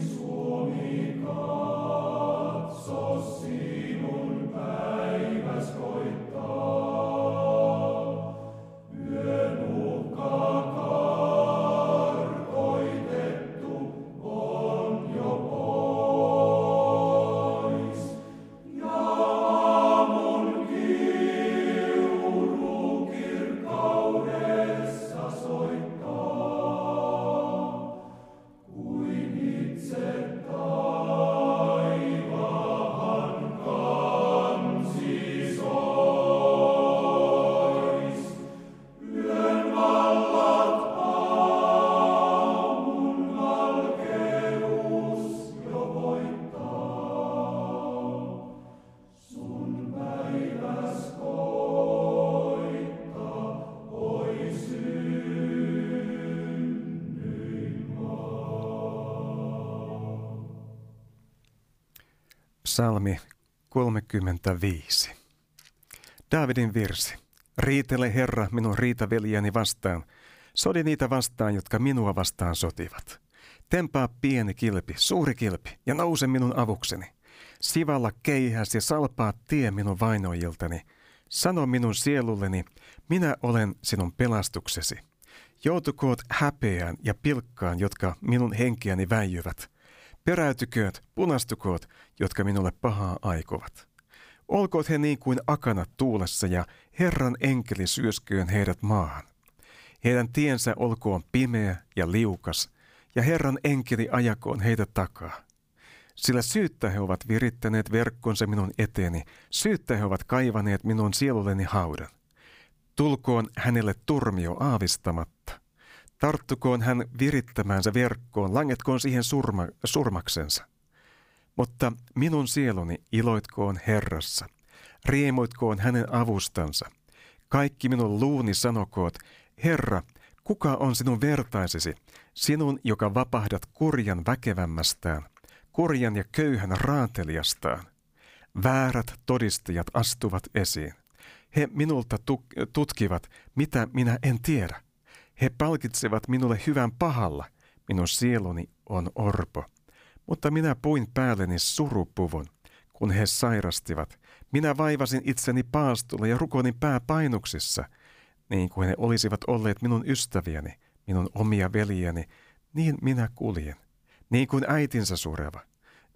suo Suomi katso Psalmi 35. Daavidin virsi. Riitele Herra minun riitaveljäni vastaan. Sodi niitä vastaan, jotka minua vastaan sotivat. Tempaa pieni kilpi, suuri kilpi, ja nouse minun avukseni. Sivalla keihäs ja salpaa tie minun vainoijiltani. Sano minun sielulleni, minä olen sinun pelastuksesi. Joutukoot häpeään ja pilkkaan, jotka minun henkiäni väijyvät – Peräytykööt, punastukoot, jotka minulle pahaa aikovat. Olkoot he niin kuin akanat tuulessa ja Herran enkeli syösköön heidät maahan. Heidän tiensä olkoon pimeä ja liukas, ja Herran enkeli ajakoon heitä takaa. Sillä syyttä he ovat virittäneet verkkonsa minun eteeni, syyttä he ovat kaivaneet minun sielulleni haudan. Tulkoon hänelle turmio aavistamatta. Tarttukoon hän virittämäänsä verkkoon, langetkoon siihen surma, surmaksensa. Mutta minun sieluni iloitkoon Herrassa, riemoitkoon hänen avustansa. Kaikki minun luuni sanokoot, Herra, kuka on sinun vertaisesi, sinun, joka vapahdat kurjan väkevämmästään, kurjan ja köyhän raatelijastaan. Väärät todistajat astuvat esiin. He minulta tutkivat, mitä minä en tiedä. He palkitsevat minulle hyvän pahalla. Minun sieluni on orpo. Mutta minä puin päälleni surupuvun, kun he sairastivat. Minä vaivasin itseni paastulla ja rukonin pääpainuksissa, niin kuin he olisivat olleet minun ystäviäni, minun omia veljeni, niin minä kuljen. Niin kuin äitinsä sureva.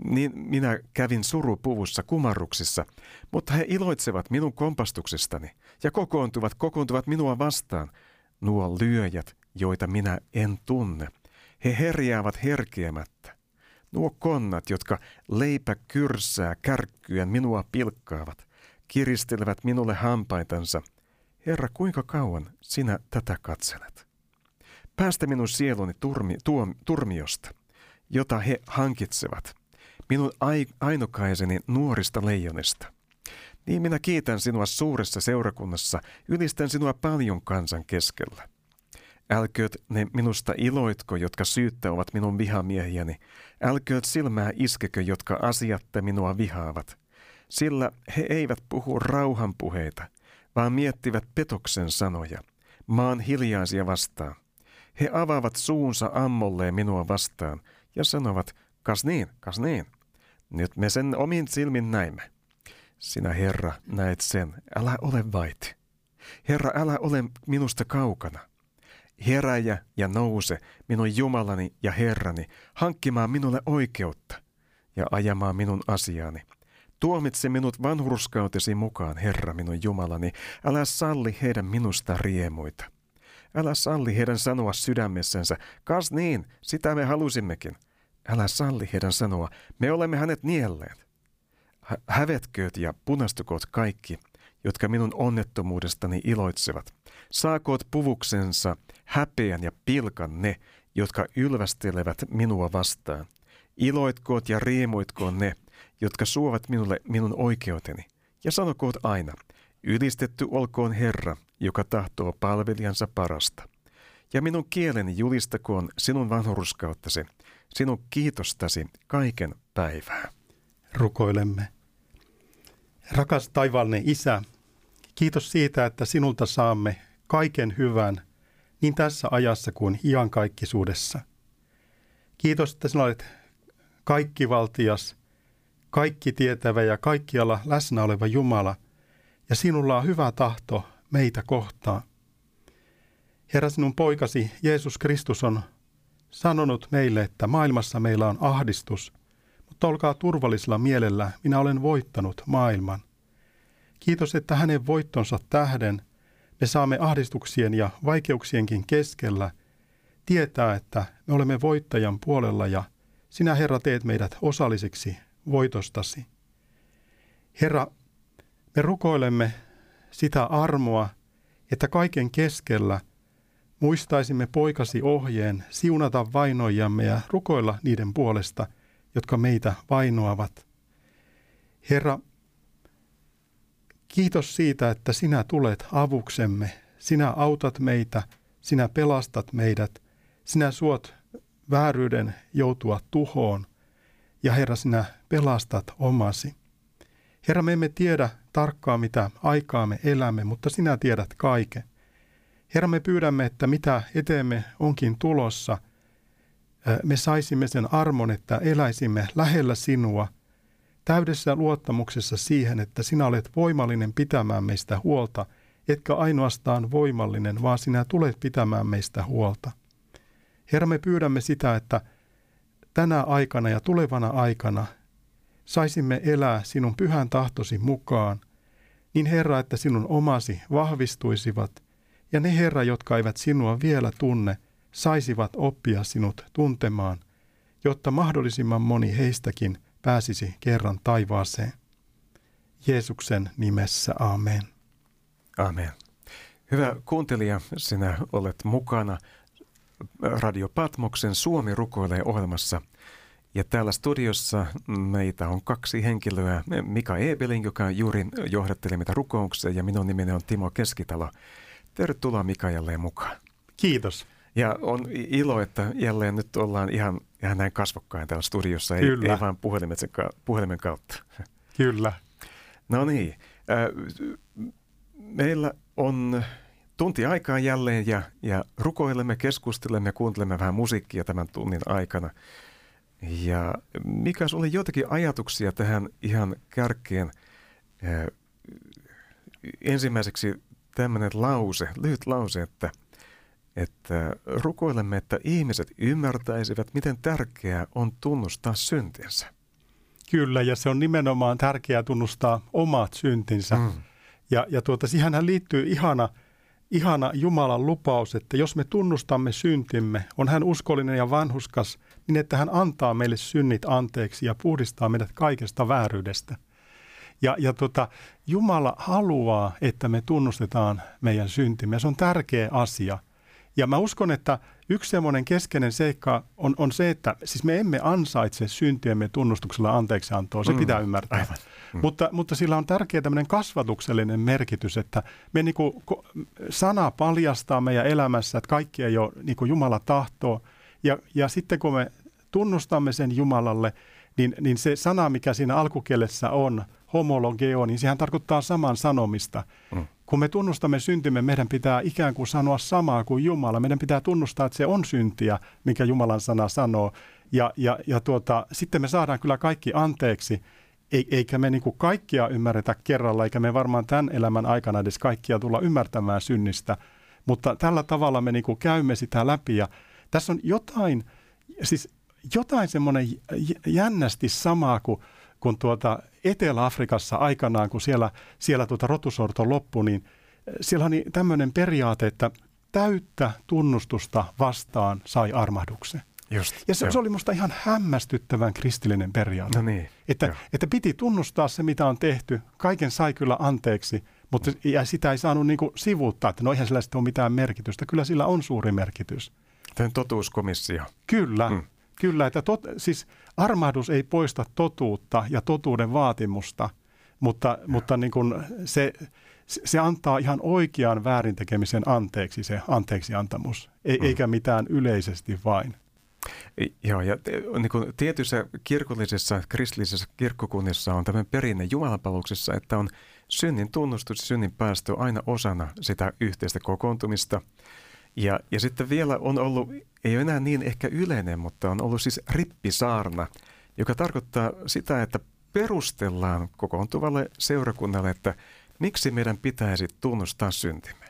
Niin minä kävin surupuvussa kumarruksissa, mutta he iloitsevat minun kompastuksestani ja kokoontuvat, kokoontuvat minua vastaan – nuo lyöjät, joita minä en tunne. He herjäävät herkeämättä. Nuo konnat, jotka leipä kyrsää kärkkyen minua pilkkaavat, kiristelevät minulle hampaitansa. Herra, kuinka kauan sinä tätä katselet? Päästä minun sieluni turmi, tuo, turmiosta, jota he hankitsevat, minun ainokaiseni nuorista leijonista. Niin minä kiitän sinua suuressa seurakunnassa, ylistän sinua paljon kansan keskellä. Älkööt ne minusta iloitko, jotka syyttä ovat minun vihamiehiäni. Älkööt silmää iskekö, jotka asiatta minua vihaavat. Sillä he eivät puhu rauhanpuheita, vaan miettivät petoksen sanoja, maan hiljaisia vastaan. He avaavat suunsa ammolleen minua vastaan ja sanovat, kas niin, kas niin. Nyt me sen omin silmin näimme. Sinä, Herra, näet sen. Älä ole vaiti. Herra, älä ole minusta kaukana. Heräjä ja nouse, minun Jumalani ja Herrani, hankkimaan minulle oikeutta ja ajamaan minun asiaani. Tuomitse minut vanhurskautesi mukaan, Herra minun Jumalani. Älä salli heidän minusta riemuita. Älä salli heidän sanoa sydämessänsä, kas niin, sitä me halusimmekin. Älä salli heidän sanoa, me olemme hänet nielleet hävetkööt ja punastukoot kaikki, jotka minun onnettomuudestani iloitsevat. Saakoot puvuksensa häpeän ja pilkan ne, jotka ylvästelevät minua vastaan. Iloitkoot ja riemuitkoon ne, jotka suovat minulle minun oikeuteni. Ja sanokoot aina, ylistetty olkoon Herra, joka tahtoo palvelijansa parasta. Ja minun kieleni julistakoon sinun vanhurskauttasi, sinun kiitostasi kaiken päivää. Rukoilemme. Rakas taivaallinen Isä, kiitos siitä, että sinulta saamme kaiken hyvän niin tässä ajassa kuin iankaikkisuudessa. Kiitos, että sinä olet kaikkivaltias, kaikki tietävä ja kaikkialla läsnä oleva Jumala, ja sinulla on hyvä tahto meitä kohtaan. Herra, sinun poikasi Jeesus Kristus on sanonut meille, että maailmassa meillä on ahdistus, mutta olkaa turvallisella mielellä, minä olen voittanut maailman. Kiitos, että hänen voittonsa tähden me saamme ahdistuksien ja vaikeuksienkin keskellä tietää, että me olemme voittajan puolella ja sinä, Herra, teet meidät osallisiksi voitostasi. Herra, me rukoilemme sitä armoa, että kaiken keskellä muistaisimme poikasi ohjeen siunata vainoijamme ja rukoilla niiden puolesta, jotka meitä vainoavat. Herra, kiitos siitä, että sinä tulet avuksemme, sinä autat meitä, sinä pelastat meidät, sinä suot vääryyden joutua tuhoon ja Herra, sinä pelastat omasi. Herra, me emme tiedä tarkkaan, mitä aikaa me elämme, mutta sinä tiedät kaiken. Herra, me pyydämme, että mitä eteemme onkin tulossa, me saisimme sen armon, että eläisimme lähellä sinua, täydessä luottamuksessa siihen, että sinä olet voimallinen pitämään meistä huolta, etkä ainoastaan voimallinen, vaan sinä tulet pitämään meistä huolta. Herra, me pyydämme sitä, että tänä aikana ja tulevana aikana saisimme elää sinun pyhän tahtosi mukaan, niin Herra, että sinun omasi vahvistuisivat, ja ne Herra, jotka eivät sinua vielä tunne, saisivat oppia sinut tuntemaan, jotta mahdollisimman moni heistäkin pääsisi kerran taivaaseen. Jeesuksen nimessä, amen. Amen. Hyvä kuuntelija, sinä olet mukana Radio Patmoksen Suomi rukoilee ohjelmassa. Ja täällä studiossa meitä on kaksi henkilöä. Mika Ebelin, joka juuri johdatteli meitä rukoukseen, ja minun nimeni on Timo Keskitalo. Tervetuloa Mika jälleen mukaan. Kiitos. Ja on ilo, että jälleen nyt ollaan ihan, ihan näin kasvokkain täällä studiossa, ei, ei vaan puhelimen kautta. Kyllä. No niin. Meillä on tunti aikaa jälleen ja, ja rukoilemme, keskustelemme, kuuntelemme vähän musiikkia tämän tunnin aikana. Ja mikä oli jotakin ajatuksia tähän ihan kärkeen? ensimmäiseksi tämmöinen lause, lyhyt lause, että, että rukoilemme, että ihmiset ymmärtäisivät, miten tärkeää on tunnustaa syntinsä. Kyllä, ja se on nimenomaan tärkeää tunnustaa omat syntinsä. Mm. Ja, ja tuota, siihen liittyy ihana – ihana Jumalan lupaus, että jos me tunnustamme syntimme, on hän uskollinen ja vanhuskas, niin että hän antaa meille synnit anteeksi ja puhdistaa meidät kaikesta vääryydestä. Ja, ja tota, Jumala haluaa, että me tunnustetaan meidän syntimme. Se on tärkeä asia. Ja mä uskon, että yksi semmoinen keskeinen seikka on, on se, että siis me emme ansaitse syntiemme tunnustuksella anteeksiantoa. Se mm, pitää ymmärtää. Aivan. Mm. Mutta, mutta sillä on tärkeä tämmöinen kasvatuksellinen merkitys, että me niin kuin, sana paljastaa meidän elämässä, että kaikki ei ole niin kuin Jumala tahtoo. Ja, ja sitten kun me tunnustamme sen Jumalalle, niin, niin se sana, mikä siinä alkukielessä on, homologeo, niin sehän tarkoittaa saman sanomista. Mm. Kun me tunnustamme syntimme, meidän pitää ikään kuin sanoa samaa kuin Jumala. Meidän pitää tunnustaa, että se on syntiä, mikä Jumalan sana sanoo. Ja, ja, ja tuota, sitten me saadaan kyllä kaikki anteeksi eikä me niin kuin kaikkia ymmärretä kerralla, eikä me varmaan tämän elämän aikana edes kaikkia tulla ymmärtämään synnistä, mutta tällä tavalla me niin kuin käymme sitä läpi ja tässä on jotain, siis jotain semmoinen jännästi samaa kuin, kuin tuota Etelä-Afrikassa aikanaan, kun siellä, siellä tuota rotusorto loppui, niin siellä on niin tämmöinen periaate, että täyttä tunnustusta vastaan sai armahduksen. Just, ja se, se oli musta ihan hämmästyttävän kristillinen periaate. No niin, että, että piti tunnustaa se, mitä on tehty. Kaiken sai kyllä anteeksi, mutta ja sitä ei saanut niin sivuuttaa, että no eihän sillä ole mitään merkitystä. Kyllä sillä on suuri merkitys. Tämä totuuskomissio. Kyllä, hmm. Kyllä. Että tot, siis armahdus ei poista totuutta ja totuuden vaatimusta, mutta, mutta niin kuin se, se antaa ihan oikean väärintekemisen anteeksi, se anteeksiantamus, e, hmm. eikä mitään yleisesti vain. Joo, ja niin kuin tietyissä kirkollisissa, kristillisessä kirkkokunnissa on tämmöinen perinne jumalanpaluksessa, että on synnin tunnustus ja synnin päästö aina osana sitä yhteistä kokoontumista. Ja, ja sitten vielä on ollut, ei ole enää niin ehkä yleinen, mutta on ollut siis rippisaarna, joka tarkoittaa sitä, että perustellaan kokoontuvalle seurakunnalle, että miksi meidän pitäisi tunnustaa syntimme.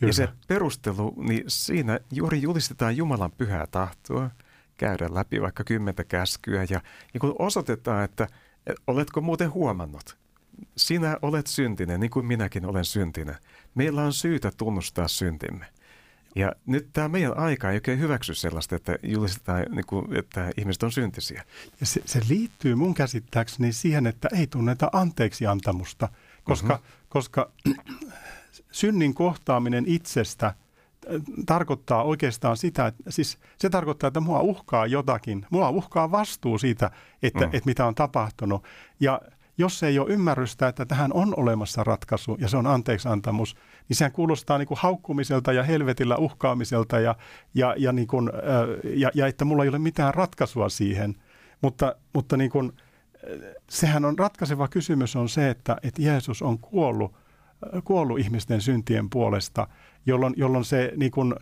Kyllä. Ja se perustelu, niin siinä juuri julistetaan Jumalan pyhää tahtoa, käydä läpi vaikka kymmentä käskyä ja, ja kun osoitetaan, että oletko muuten huomannut, sinä olet syntinen, niin kuin minäkin olen syntinen. Meillä on syytä tunnustaa syntimme. Ja nyt tämä meidän aika ei oikein hyväksy sellaista, että julistetaan, niin kuin, että ihmiset on syntisiä. Ja se, se liittyy mun käsittääkseni siihen, että ei tunneta anteeksi antamusta, koska, mm-hmm. koska synnin kohtaaminen itsestä – tarkoittaa oikeastaan sitä, että siis se tarkoittaa, että mua uhkaa jotakin. Mua uhkaa vastuu siitä, että, mm. että mitä on tapahtunut. Ja jos ei ole ymmärrystä, että tähän on olemassa ratkaisu ja se on anteeksiantamus, niin sehän kuulostaa niin kuin haukkumiselta ja helvetillä uhkaamiselta ja, ja, ja, niin kuin, ja, ja että mulla ei ole mitään ratkaisua siihen. Mutta, mutta niin kuin, sehän on ratkaiseva kysymys on se, että, että Jeesus on kuollut, kuollut ihmisten syntien puolesta, jolloin, jolloin se niin kuin,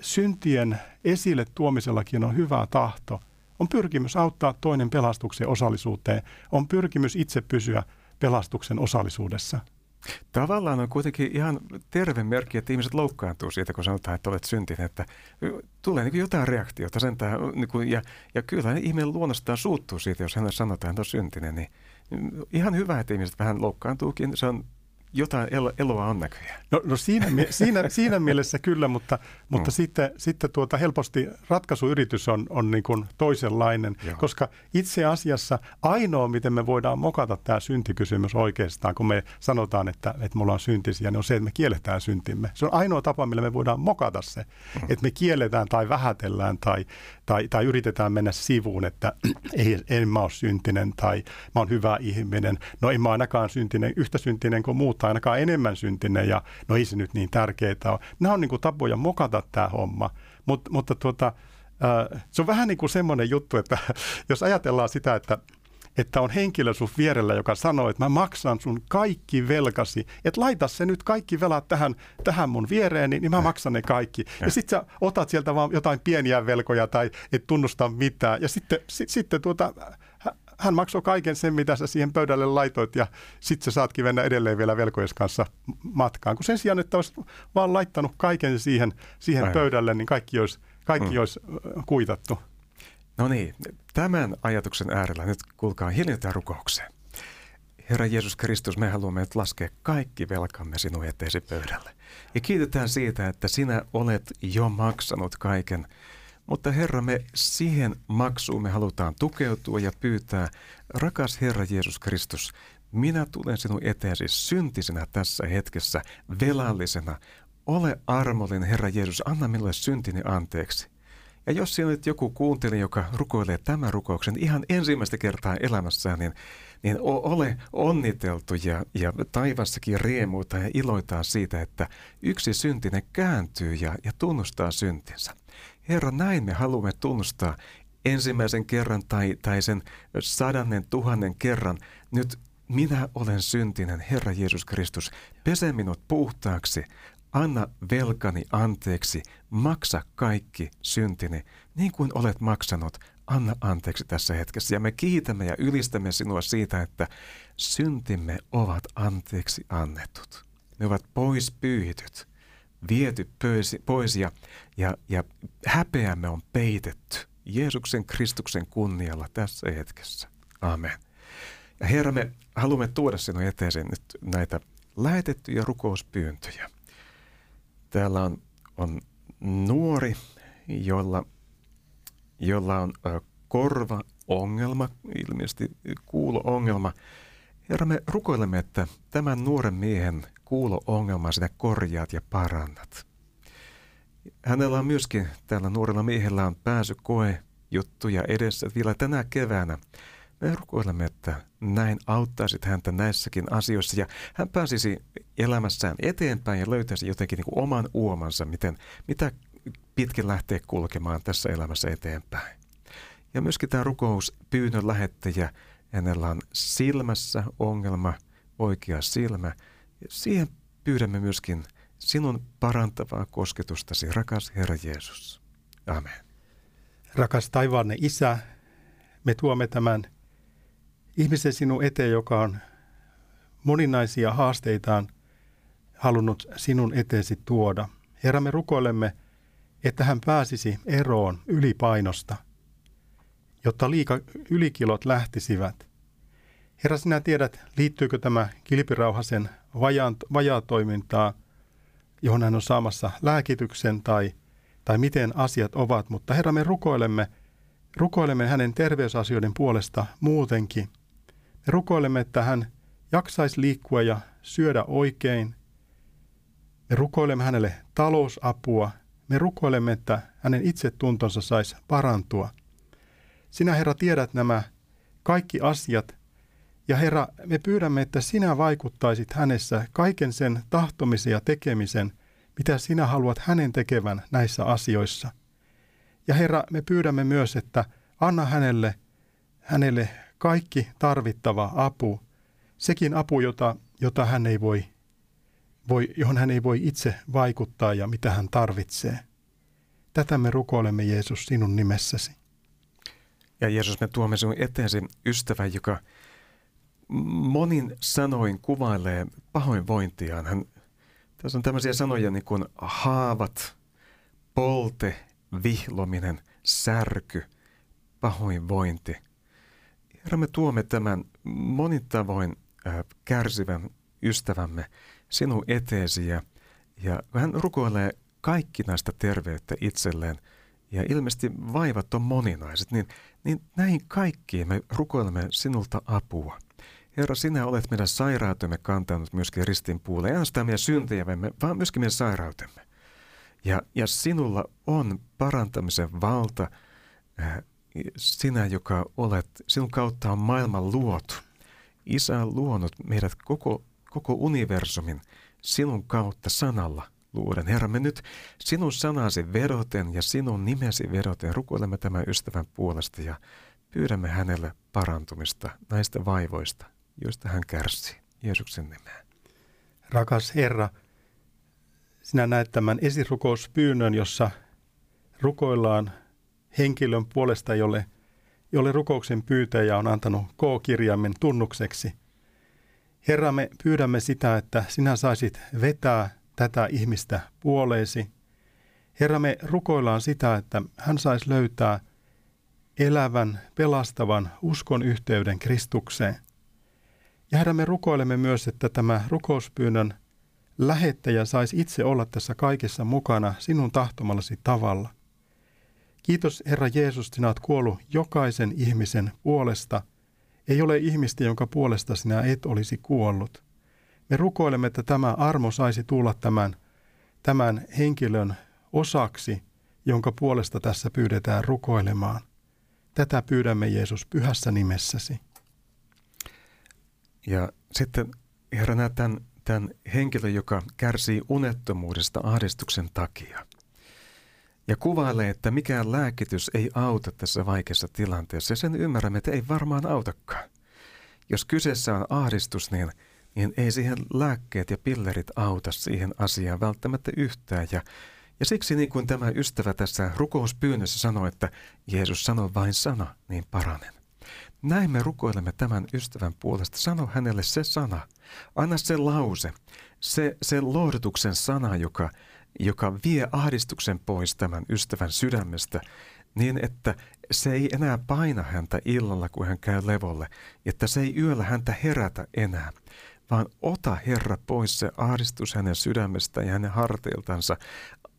syntien esille tuomisellakin on hyvä tahto – on pyrkimys auttaa toinen pelastuksen osallisuuteen, on pyrkimys itse pysyä pelastuksen osallisuudessa. Tavallaan on kuitenkin ihan terve merkki, että ihmiset loukkaantuu siitä, kun sanotaan, että olet syntinen, että tulee niin jotain reaktiota sentään, niin kuin, ja, ja kyllä ihminen luonnostaan suuttuu siitä, jos hänelle sanotaan, että on syntinen, niin ihan hyvä, että ihmiset vähän loukkaantuukin, se on jotain elo, eloa on näköjään. No, no siinä, siinä, siinä mielessä kyllä, mutta, mutta mm. sitten, sitten tuota helposti ratkaisuyritys on, on niin kuin toisenlainen, Joo. koska itse asiassa ainoa, miten me voidaan mokata tämä syntikysymys oikeastaan, kun me sanotaan, että, että mulla on syntisiä, niin on se, että me kielletään syntimme. Se on ainoa tapa, millä me voidaan mokata se, mm. että me kielletään tai vähätellään tai, tai, tai yritetään mennä sivuun, että ei, en mä ole syntinen tai mä oon hyvä ihminen. No en mä ainakaan syntinen, yhtä syntinen kuin muut tai ainakaan enemmän syntinen ja no ei se nyt niin tärkeää ole. Nämä on niin kuin tapoja mokata tämä homma, Mut, mutta tuota, äh, se on vähän niin kuin semmoinen juttu, että jos ajatellaan sitä, että että on henkilö sun vierellä, joka sanoo, että mä maksan sun kaikki velkasi, että laita se nyt kaikki velat tähän, tähän mun viereen, niin mä maksan ne kaikki. Ja sitten sä otat sieltä vaan jotain pieniä velkoja tai et tunnusta mitään. Ja sitten, sit, sitten tuota, hän maksoi kaiken sen, mitä sä siihen pöydälle laitoit ja sitten sä saatkin mennä edelleen vielä velkojes kanssa matkaan. Kun sen sijaan, että olisit vaan laittanut kaiken siihen, siihen pöydälle, niin kaikki olisi, kaikki hmm. olisi kuitattu. No niin, tämän ajatuksen äärellä nyt kuulkaa hiljaa rukoukseen. Herra Jeesus Kristus, me haluamme nyt laskea kaikki velkamme sinun eteesi pöydälle. Ja kiitetään siitä, että sinä olet jo maksanut kaiken. Mutta Herra, me siihen maksuun me halutaan tukeutua ja pyytää, rakas Herra Jeesus Kristus, minä tulen sinun eteesi syntisenä tässä hetkessä, velallisena. Ole armollinen, Herra Jeesus, anna minulle syntini anteeksi. Ja jos siellä nyt joku kuunteli, joka rukoilee tämän rukouksen ihan ensimmäistä kertaa elämässään, niin, niin ole onniteltu ja, ja taivassakin riemuita ja iloitaan siitä, että yksi syntinen kääntyy ja, ja tunnustaa syntinsä. Herra, näin me haluamme tunnustaa ensimmäisen kerran tai, tai sen sadannen tuhannen kerran. Nyt minä olen syntinen, Herra Jeesus Kristus, pese minut puhtaaksi, Anna velkani anteeksi, maksa kaikki syntini, niin kuin olet maksanut, anna anteeksi tässä hetkessä. Ja me kiitämme ja ylistämme sinua siitä, että syntimme ovat anteeksi annetut. Ne ovat pois pyyhityt, viety pois ja, ja, ja häpeämme on peitetty Jeesuksen Kristuksen kunnialla tässä hetkessä. Amen. Ja Herra, me haluamme tuoda sinun eteesi nyt näitä lähetettyjä rukouspyyntöjä. Täällä on, on nuori, jolla, jolla on korva-ongelma, ilmeisesti kuulo-ongelma. Herra, me rukoilemme, että tämän nuoren miehen kuulo-ongelma sinä korjaat ja parannat. Hänellä on myöskin, tällä nuorella miehellä on pääsykoe juttuja edessä vielä tänä keväänä. Me rukoilemme, että näin auttaisit häntä näissäkin asioissa ja hän pääsisi elämässään eteenpäin ja löytäisi jotenkin niin kuin oman uomansa, miten, mitä pitkin lähtee kulkemaan tässä elämässä eteenpäin. Ja myöskin tämä rukous pyynnön lähettäjä, hänellä on silmässä ongelma, oikea silmä. Siihen pyydämme myöskin sinun parantavaa kosketustasi, rakas Herra Jeesus. Amen. Rakas taivaanne Isä, me tuomme tämän ihmisen sinun eteen, joka on moninaisia haasteitaan halunnut sinun eteesi tuoda. Herra, me rukoilemme, että hän pääsisi eroon ylipainosta, jotta liika ylikilot lähtisivät. Herra, sinä tiedät, liittyykö tämä kilpirauhasen vajaatoimintaa, johon hän on saamassa lääkityksen tai, tai miten asiat ovat. Mutta Herra, me rukoilemme, rukoilemme hänen terveysasioiden puolesta muutenkin. Me rukoilemme, että hän jaksaisi liikkua ja syödä oikein. Me rukoilemme hänelle talousapua. Me rukoilemme, että hänen itsetuntonsa saisi parantua. Sinä, Herra, tiedät nämä kaikki asiat – ja Herra, me pyydämme, että sinä vaikuttaisit hänessä kaiken sen tahtomisen ja tekemisen, mitä sinä haluat hänen tekevän näissä asioissa. Ja Herra, me pyydämme myös, että anna hänelle, hänelle kaikki tarvittava apu, sekin apu, jota, jota hän ei voi, voi, johon hän ei voi itse vaikuttaa ja mitä hän tarvitsee. Tätä me rukoilemme Jeesus sinun nimessäsi. Ja Jeesus, me tuomme sinun eteesi ystävä, joka – monin sanoin kuvailee pahoinvointiaan. Hän, tässä on tämmöisiä sanoja niin kuin haavat, polte, vihlominen, särky, pahoinvointi. Herra, me tuomme tämän monin tavoin äh, kärsivän ystävämme sinun eteesi ja, ja hän rukoilee kaikki näistä terveyttä itselleen ja ilmeisesti vaivat on moninaiset, niin, niin näihin kaikkiin me rukoilemme sinulta apua. Herra, sinä olet meidän sairautemme kantanut myöskin ristin puulle. Ei ainoastaan meidän syntejämme, vaan myöskin meidän sairautemme. Ja, ja sinulla on parantamisen valta, äh, sinä, joka olet, sinun kautta on maailman luotu. Isä on luonut meidät koko, koko universumin sinun kautta sanalla luoden. Herra, me nyt sinun sanasi vedoten ja sinun nimesi vedoten rukoilemme tämän ystävän puolesta ja pyydämme hänelle parantumista näistä vaivoista, joista hän kärsi. Jeesuksen nimeen. Rakas Herra, sinä näet tämän esirukouspyynnön, jossa rukoillaan henkilön puolesta, jolle, jolle rukouksen pyytäjä on antanut K-kirjaimen tunnukseksi. Herra, me pyydämme sitä, että sinä saisit vetää tätä ihmistä puoleesi. Herra, me rukoillaan sitä, että hän saisi löytää elävän, pelastavan uskon yhteyden Kristukseen. Ja Herra, me rukoilemme myös, että tämä rukouspyynnön lähettäjä saisi itse olla tässä kaikessa mukana sinun tahtomallasi tavalla. Kiitos Herra Jeesus, sinä olet kuollut jokaisen ihmisen puolesta. Ei ole ihmistä, jonka puolesta sinä et olisi kuollut. Me rukoilemme, että tämä armo saisi tulla tämän, tämän henkilön osaksi, jonka puolesta tässä pyydetään rukoilemaan. Tätä pyydämme Jeesus pyhässä nimessäsi. Ja sitten Herra näet tämän, tämän henkilön, joka kärsii unettomuudesta ahdistuksen takia. Ja kuvailee, että mikään lääkitys ei auta tässä vaikeassa tilanteessa. Ja sen ymmärrämme, että ei varmaan autakaan. Jos kyseessä on ahdistus, niin, niin ei siihen lääkkeet ja pillerit auta siihen asiaan välttämättä yhtään. Ja, ja siksi niin kuin tämä ystävä tässä rukouspyynnössä sanoi, että Jeesus sanoi vain sana, niin paranen. Näin me rukoilemme tämän ystävän puolesta. Sano hänelle se sana. Anna se lause. Se, se lohdutuksen sana, joka, joka vie ahdistuksen pois tämän ystävän sydämestä, niin että se ei enää paina häntä illalla, kun hän käy levolle, että se ei yöllä häntä herätä enää, vaan ota Herra pois se ahdistus hänen sydämestä ja hänen harteiltansa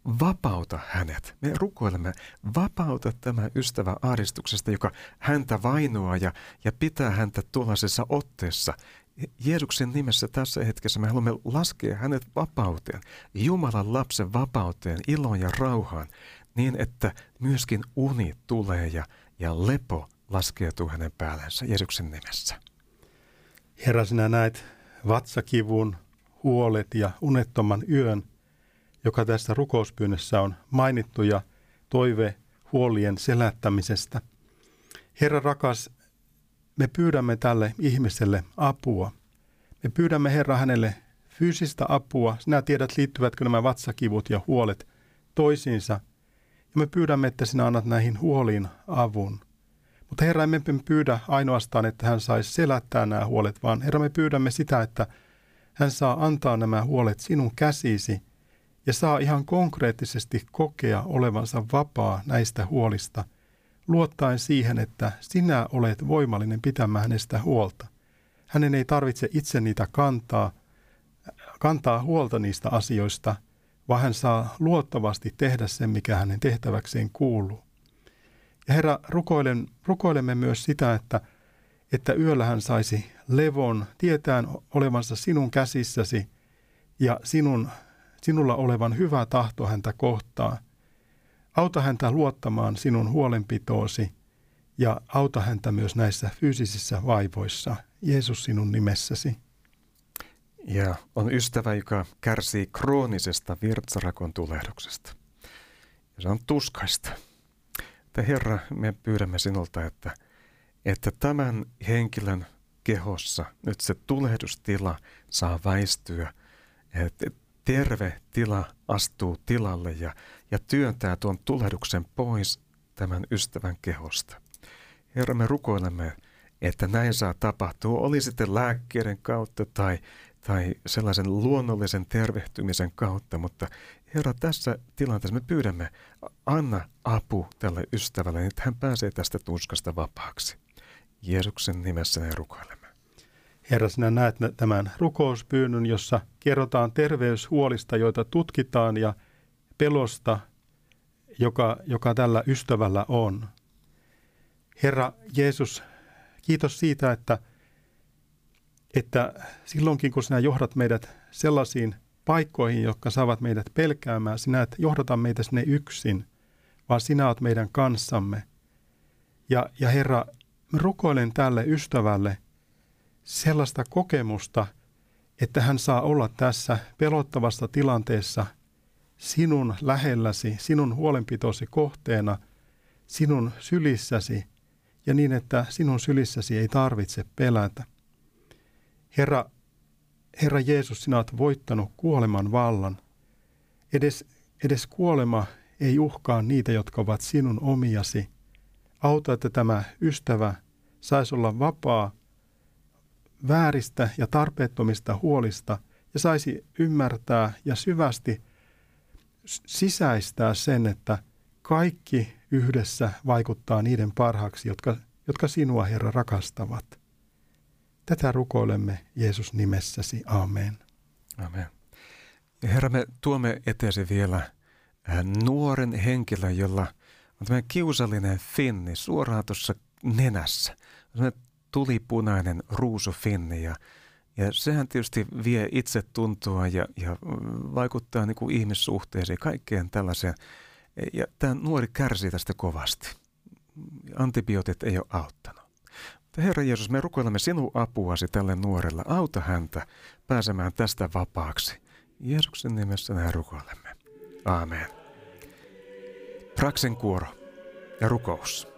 vapauta hänet. Me rukoilemme, vapauta tämä ystävä ahdistuksesta, joka häntä vainoaa ja, ja pitää häntä tuollaisessa otteessa. Jeesuksen nimessä tässä hetkessä me haluamme laskea hänet vapauteen, Jumalan lapsen vapauteen, iloon ja rauhaan, niin että myöskin uni tulee ja, ja lepo laskeutuu hänen päällensä Jeesuksen nimessä. Herra, sinä näet vatsakivun, huolet ja unettoman yön – joka tässä rukouspyynnössä on mainittu ja toive huolien selättämisestä. Herra rakas, me pyydämme tälle ihmiselle apua. Me pyydämme Herra hänelle fyysistä apua. Sinä tiedät, liittyvätkö nämä vatsakivut ja huolet toisiinsa. Ja me pyydämme, että sinä annat näihin huoliin avun. Mutta Herra, emme pyydä ainoastaan, että hän saisi selättää nämä huolet, vaan Herra, me pyydämme sitä, että hän saa antaa nämä huolet sinun käsisi ja saa ihan konkreettisesti kokea olevansa vapaa näistä huolista, luottaen siihen, että sinä olet voimallinen pitämään hänestä huolta. Hänen ei tarvitse itse niitä kantaa, kantaa huolta niistä asioista, vaan hän saa luottavasti tehdä sen, mikä hänen tehtäväkseen kuuluu. Ja Herra, rukoilen, rukoilemme myös sitä, että, että yöllä hän saisi levon, tietään olevansa sinun käsissäsi ja sinun, sinulla olevan hyvä tahto häntä kohtaa. Auta häntä luottamaan sinun huolenpitoosi ja auta häntä myös näissä fyysisissä vaivoissa. Jeesus sinun nimessäsi. Ja on ystävä, joka kärsii kroonisesta virtsarakon tulehduksesta. Ja se on tuskaista. Että Herra, me pyydämme sinulta, että, että tämän henkilön kehossa nyt se tulehdustila saa väistyä, että terve tila astuu tilalle ja, ja työntää tuon tulehduksen pois tämän ystävän kehosta. Herra, me rukoilemme, että näin saa tapahtua, oli sitten lääkkeiden kautta tai, tai sellaisen luonnollisen tervehtymisen kautta, mutta Herra, tässä tilanteessa me pyydämme, anna apu tälle ystävälle, niin että hän pääsee tästä tuskasta vapaaksi. Jeesuksen nimessä ne rukoilemme. Herra, sinä näet tämän rukouspyynnön, jossa kerrotaan terveyshuolista, joita tutkitaan ja pelosta, joka, joka tällä ystävällä on. Herra Jeesus, kiitos siitä, että, että silloinkin kun sinä johdat meidät sellaisiin paikkoihin, jotka saavat meidät pelkäämään, sinä et johdata meitä sinne yksin, vaan sinä olet meidän kanssamme. Ja, ja Herra, rukoilen tälle ystävälle sellaista kokemusta, että hän saa olla tässä pelottavassa tilanteessa sinun lähelläsi, sinun huolenpitosi kohteena, sinun sylissäsi ja niin, että sinun sylissäsi ei tarvitse pelätä. Herra, Herra Jeesus, sinä olet voittanut kuoleman vallan. Edes, edes kuolema ei uhkaa niitä, jotka ovat sinun omiasi. Auta, että tämä ystävä saisi olla vapaa vääristä ja tarpeettomista huolista ja saisi ymmärtää ja syvästi sisäistää sen, että kaikki yhdessä vaikuttaa niiden parhaaksi, jotka, jotka sinua, Herra, rakastavat. Tätä rukoilemme Jeesus nimessäsi. Amen. Amen. Herra, me tuomme eteesi vielä äh, nuoren henkilön, jolla on tämä kiusallinen finni suoraan tuossa nenässä. tulipunainen ruusufinni ja, ja sehän tietysti vie itse tuntua ja, ja vaikuttaa niin kuin ihmissuhteisiin, kaikkeen tällaiseen. Ja tämä nuori kärsii tästä kovasti. Antibiootit ei ole auttanut. Herra Jeesus, me rukoilemme sinun apuasi tälle nuorelle. Auta häntä pääsemään tästä vapaaksi. Jeesuksen nimessä näin rukoilemme. Aamen. Praksen kuoro ja rukous.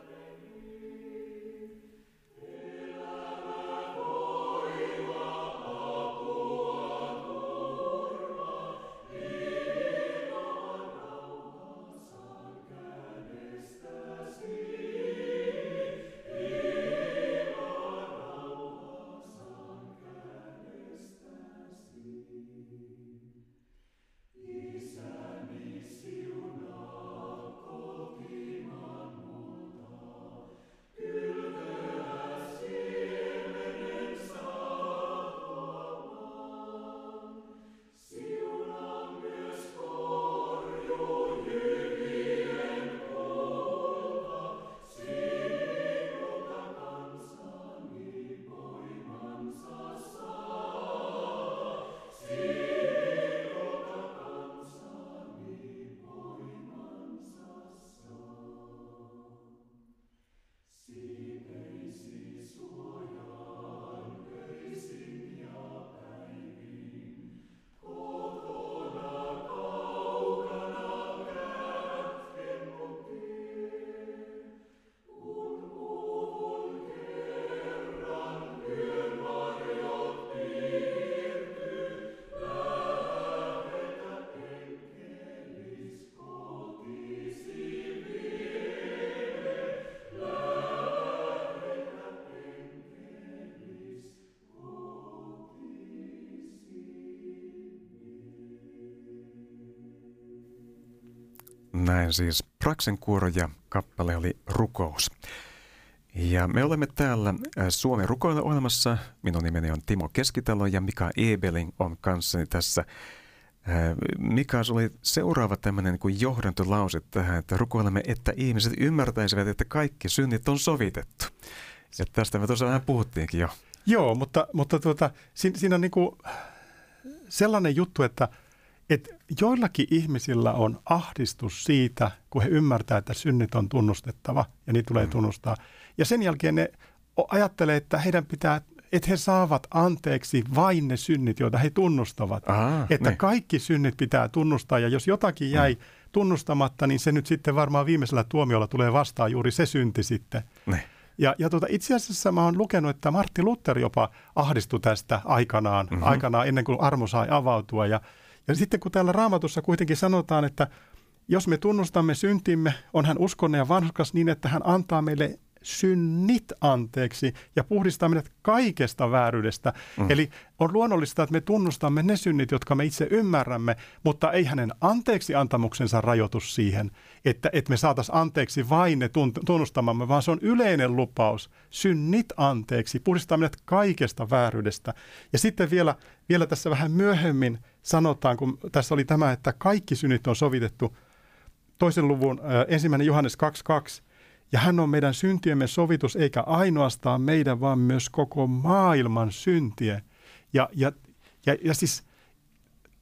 Näin siis Praksen kuoro ja kappale oli Rukous. Ja me olemme täällä äh, Suomen rukoilla olemassa. Minun nimeni on Timo Keskitalo ja Mika Ebeling on kanssani tässä. Äh, Mika, oli seuraava tämmöinen niin johdantolause tähän, että rukoilemme, että ihmiset ymmärtäisivät, että kaikki synnit on sovitettu. Ja tästä me tosiaan vähän puhuttiinkin jo. Joo, mutta, mutta tuota, siinä, siinä on niin kuin sellainen juttu, että, että joillakin ihmisillä on ahdistus siitä, kun he ymmärtää, että synnit on tunnustettava ja niitä tulee mm. tunnustaa. Ja sen jälkeen ne ajattelee, että heidän pitää että he saavat anteeksi vain ne synnit, joita he tunnustavat. Aha, että ne. kaikki synnit pitää tunnustaa ja jos jotakin jäi mm. tunnustamatta, niin se nyt sitten varmaan viimeisellä tuomiolla tulee vastaan juuri se synti sitten. Ne. Ja, ja tuota, itse asiassa mä oon lukenut, että Martti Luther jopa ahdistui tästä aikanaan, mm-hmm. aikanaan ennen kuin armo sai avautua. Ja, ja sitten kun täällä raamatussa kuitenkin sanotaan, että jos me tunnustamme syntimme, on hän uskonne ja vanhuskas niin, että hän antaa meille synnit anteeksi ja puhdistaa meidät kaikesta vääryydestä. Mm. Eli on luonnollista, että me tunnustamme ne synnit, jotka me itse ymmärrämme, mutta ei hänen anteeksi antamuksensa rajoitus siihen, että, että me saataisiin anteeksi vain ne tunnustamamme, vaan se on yleinen lupaus. Synnit anteeksi, puhdistaa meidät kaikesta vääryydestä. Ja sitten vielä, vielä tässä vähän myöhemmin sanotaan, kun tässä oli tämä, että kaikki synnit on sovitettu toisen luvun ensimmäinen Johannes 2.2, ja hän on meidän syntiemme sovitus, eikä ainoastaan meidän, vaan myös koko maailman syntiä. Ja, ja, ja, ja siis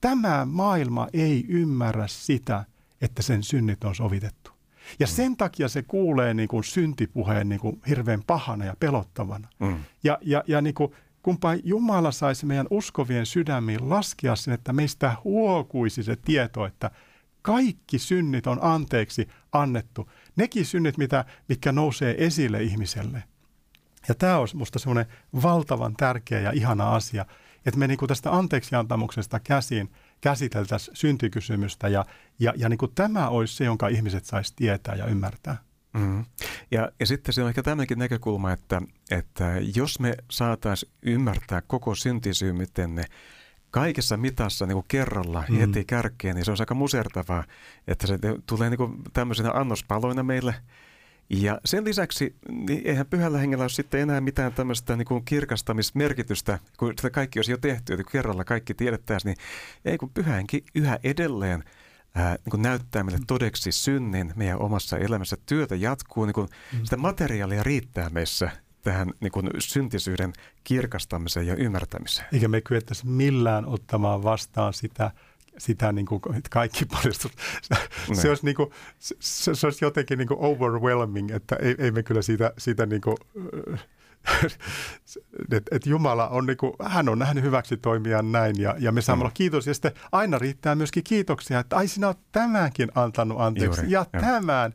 tämä maailma ei ymmärrä sitä, että sen synnit on sovitettu. Ja sen takia se kuulee niin kuin syntipuheen niin kuin hirveän pahana ja pelottavana. Mm. Ja, ja, ja niin kuin, kumpa Jumala saisi meidän uskovien sydämiin laskea sen, että meistä huokuisi se tieto, että kaikki synnit on anteeksi annettu nekin synnit, mitä, mitkä nousee esille ihmiselle. Ja tämä on minusta semmoinen valtavan tärkeä ja ihana asia, että me niin tästä anteeksiantamuksesta käsin käsiteltäisiin syntikysymystä ja, ja, ja niin tämä olisi se, jonka ihmiset saisi tietää ja ymmärtää. Mm. Ja, ja sitten se on ehkä tämmöinenkin näkökulma, että, että jos me saataisiin ymmärtää koko syntisyymitenne kaikessa mitassa niin kuin kerralla mm. heti kärkeen, niin se on aika musertavaa, että se tulee niin kuin tämmöisenä annospaloina meille. Ja sen lisäksi niin eihän pyhällä hengellä ole sitten enää mitään tämmöistä niin kuin kirkastamismerkitystä, kun sitä kaikki olisi jo tehty, että kun kerralla kaikki tiedettäisiin, niin ei kun pyhä henki yhä edelleen ää, niin kuin näyttää meille todeksi synnin meidän omassa elämässä. Työtä jatkuu, niin kuin mm. sitä materiaalia riittää meissä tähän niin kuin syntisyyden kirkastamiseen ja ymmärtämiseen. Eikä me kyettäisi millään ottamaan vastaan sitä, sitä niin kuin, että kaikki paljastus. Se, se, olisi niin kuin, se, se olisi jotenkin niin kuin overwhelming, että ei, ei me kyllä siitä, siitä niin kuin, että et Jumala on, niin kuin, hän on nähnyt hyväksi toimia näin ja, ja me saamme mm. olla kiitos. Ja sitten aina riittää myöskin kiitoksia, että ai sinä olet tämänkin antanut anteeksi Juuri, ja jo. tämän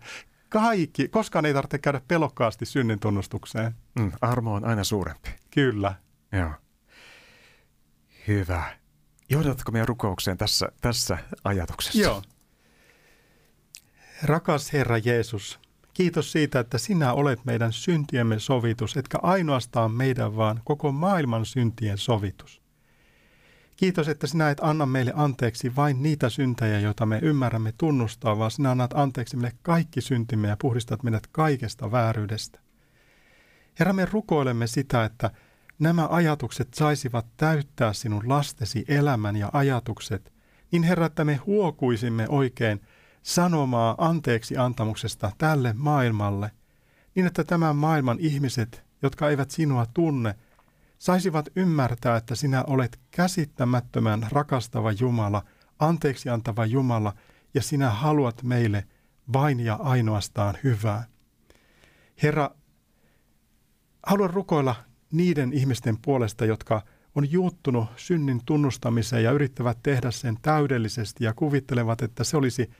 kaikki, koskaan ei tarvitse käydä pelokkaasti synnin tunnustukseen. Mm, armo on aina suurempi. Kyllä. Joo. Hyvä. Johdatko meidän rukoukseen tässä, tässä ajatuksessa? Joo. Rakas Herra Jeesus, kiitos siitä, että sinä olet meidän syntiemme sovitus, etkä ainoastaan meidän, vaan koko maailman syntien sovitus. Kiitos, että sinä et anna meille anteeksi vain niitä syntejä, joita me ymmärrämme tunnustaa, vaan sinä annat anteeksi meille kaikki syntimme ja puhdistat meidät kaikesta vääryydestä. Herra, me rukoilemme sitä, että nämä ajatukset saisivat täyttää sinun lastesi elämän ja ajatukset, niin Herra, että me huokuisimme oikein sanomaa anteeksi antamuksesta tälle maailmalle, niin että tämän maailman ihmiset, jotka eivät sinua tunne, saisivat ymmärtää, että sinä olet käsittämättömän rakastava Jumala, anteeksi antava Jumala, ja sinä haluat meille vain ja ainoastaan hyvää. Herra, haluan rukoilla niiden ihmisten puolesta, jotka on juuttunut synnin tunnustamiseen ja yrittävät tehdä sen täydellisesti ja kuvittelevat, että se olisi,